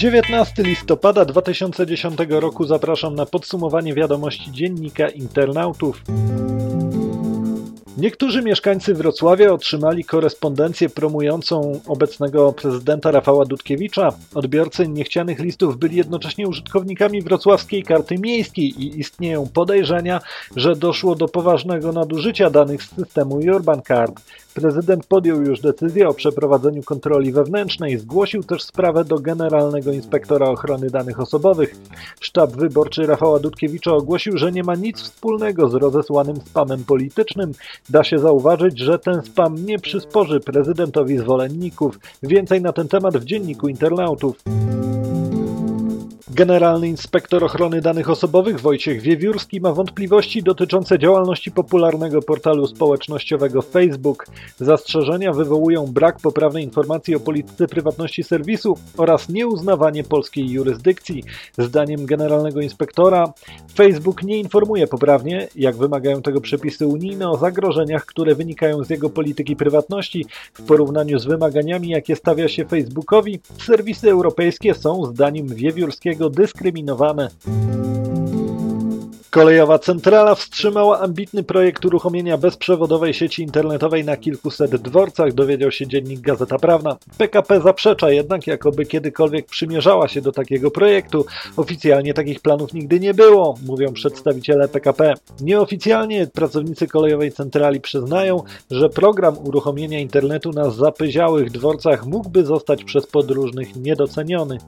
19 listopada 2010 roku zapraszam na podsumowanie wiadomości dziennika internautów. Niektórzy mieszkańcy Wrocławia otrzymali korespondencję promującą obecnego prezydenta Rafała Dudkiewicza. Odbiorcy niechcianych listów byli jednocześnie użytkownikami wrocławskiej karty miejskiej i istnieją podejrzenia, że doszło do poważnego nadużycia danych z systemu Urban Card. Prezydent podjął już decyzję o przeprowadzeniu kontroli wewnętrznej. Zgłosił też sprawę do Generalnego Inspektora Ochrony Danych Osobowych. Sztab wyborczy Rafała Dudkiewicza ogłosił, że nie ma nic wspólnego z rozesłanym spamem politycznym. Da się zauważyć, że ten spam nie przysporzy prezydentowi zwolenników. Więcej na ten temat w dzienniku internautów. Generalny inspektor ochrony danych osobowych Wojciech Wiewiórski ma wątpliwości dotyczące działalności popularnego portalu społecznościowego Facebook. Zastrzeżenia wywołują brak poprawnej informacji o polityce prywatności serwisu oraz nieuznawanie polskiej jurysdykcji. Zdaniem generalnego inspektora Facebook nie informuje poprawnie, jak wymagają tego przepisy unijne, o zagrożeniach, które wynikają z jego polityki prywatności w porównaniu z wymaganiami, jakie stawia się Facebookowi. Serwisy europejskie są zdaniem Wiewiórskiego dyskryminowane. Kolejowa Centrala wstrzymała ambitny projekt uruchomienia bezprzewodowej sieci internetowej na kilkuset dworcach, dowiedział się dziennik Gazeta Prawna. PKP zaprzecza jednak, jakoby kiedykolwiek przymierzała się do takiego projektu. Oficjalnie takich planów nigdy nie było, mówią przedstawiciele PKP. Nieoficjalnie pracownicy Kolejowej Centrali przyznają, że program uruchomienia internetu na zapyziałych dworcach mógłby zostać przez podróżnych niedoceniony.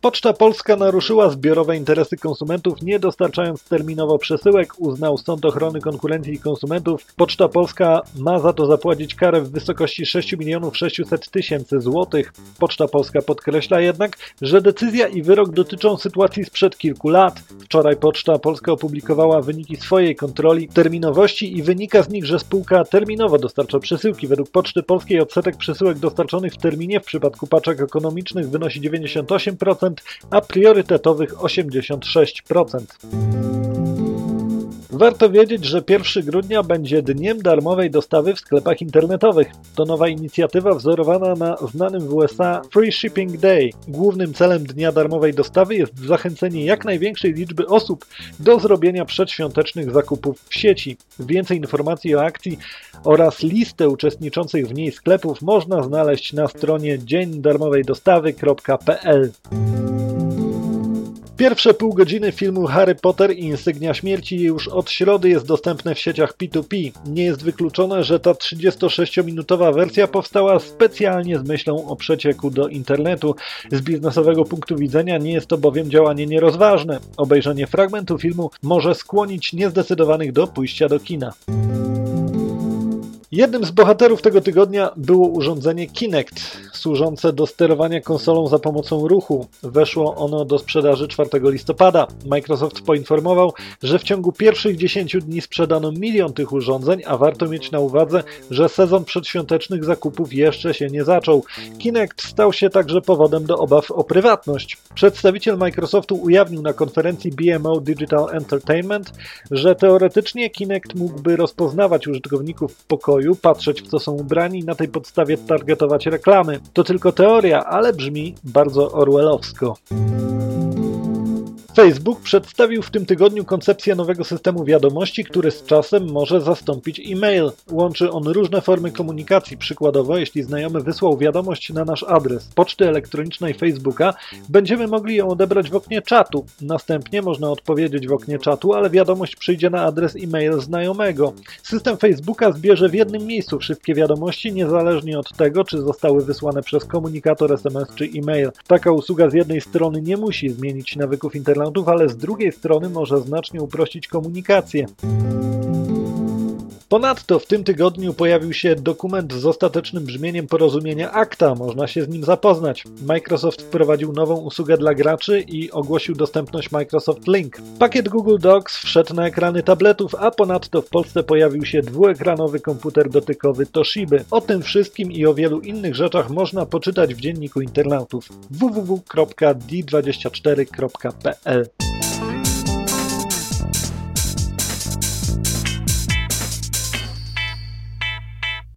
Poczta Polska naruszyła zbiorowe interesy konsumentów, nie dostarczając terminowo przesyłek, uznał Sąd Ochrony Konkurencji i Konsumentów. Poczta Polska ma za to zapłacić karę w wysokości 6 milionów 600 tysięcy złotych. Poczta Polska podkreśla jednak, że decyzja i wyrok dotyczą sytuacji sprzed kilku lat. Wczoraj Poczta Polska opublikowała wyniki swojej kontroli terminowości i wynika z nich, że spółka terminowo dostarcza przesyłki. Według Poczty Polskiej odsetek przesyłek dostarczonych w terminie w przypadku paczek ekonomicznych wynosi 98%, a priorytetowych 86%. Warto wiedzieć, że 1 grudnia będzie dniem darmowej dostawy w sklepach internetowych. To nowa inicjatywa wzorowana na znanym w USA Free Shipping Day. Głównym celem dnia darmowej dostawy jest zachęcenie jak największej liczby osób do zrobienia przedświątecznych zakupów w sieci. Więcej informacji o akcji oraz listę uczestniczących w niej sklepów można znaleźć na stronie dziendarmowejdostawy.pl. Pierwsze pół godziny filmu Harry Potter i Insygnia Śmierci już od środy jest dostępne w sieciach P2P. Nie jest wykluczone, że ta 36-minutowa wersja powstała specjalnie z myślą o przecieku do internetu. Z biznesowego punktu widzenia nie jest to bowiem działanie nierozważne. Obejrzenie fragmentu filmu może skłonić niezdecydowanych do pójścia do kina. Jednym z bohaterów tego tygodnia było urządzenie Kinect, służące do sterowania konsolą za pomocą ruchu. Weszło ono do sprzedaży 4 listopada. Microsoft poinformował, że w ciągu pierwszych 10 dni sprzedano milion tych urządzeń, a warto mieć na uwadze, że sezon przedświątecznych zakupów jeszcze się nie zaczął. Kinect stał się także powodem do obaw o prywatność. Przedstawiciel Microsoftu ujawnił na konferencji BMO Digital Entertainment, że teoretycznie Kinect mógłby rozpoznawać użytkowników w pokoju patrzeć w co są ubrani i na tej podstawie targetować reklamy. To tylko teoria, ale brzmi bardzo orwellowsko. Facebook przedstawił w tym tygodniu koncepcję nowego systemu wiadomości, który z czasem może zastąpić e-mail. Łączy on różne formy komunikacji. Przykładowo, jeśli znajomy wysłał wiadomość na nasz adres poczty elektronicznej Facebooka, będziemy mogli ją odebrać w oknie czatu. Następnie można odpowiedzieć w oknie czatu, ale wiadomość przyjdzie na adres e-mail znajomego. System Facebooka zbierze w jednym miejscu wszystkie wiadomości, niezależnie od tego, czy zostały wysłane przez komunikator SMS czy e-mail. Taka usługa z jednej strony nie musi zmienić nawyków internauty, ale z drugiej strony może znacznie uprościć komunikację. Ponadto w tym tygodniu pojawił się dokument z ostatecznym brzmieniem porozumienia ACTA, można się z nim zapoznać. Microsoft wprowadził nową usługę dla graczy i ogłosił dostępność Microsoft Link. Pakiet Google Docs wszedł na ekrany tabletów, a ponadto w Polsce pojawił się dwuekranowy komputer dotykowy Toshiby. O tym wszystkim i o wielu innych rzeczach można poczytać w dzienniku internautów www.d24.pl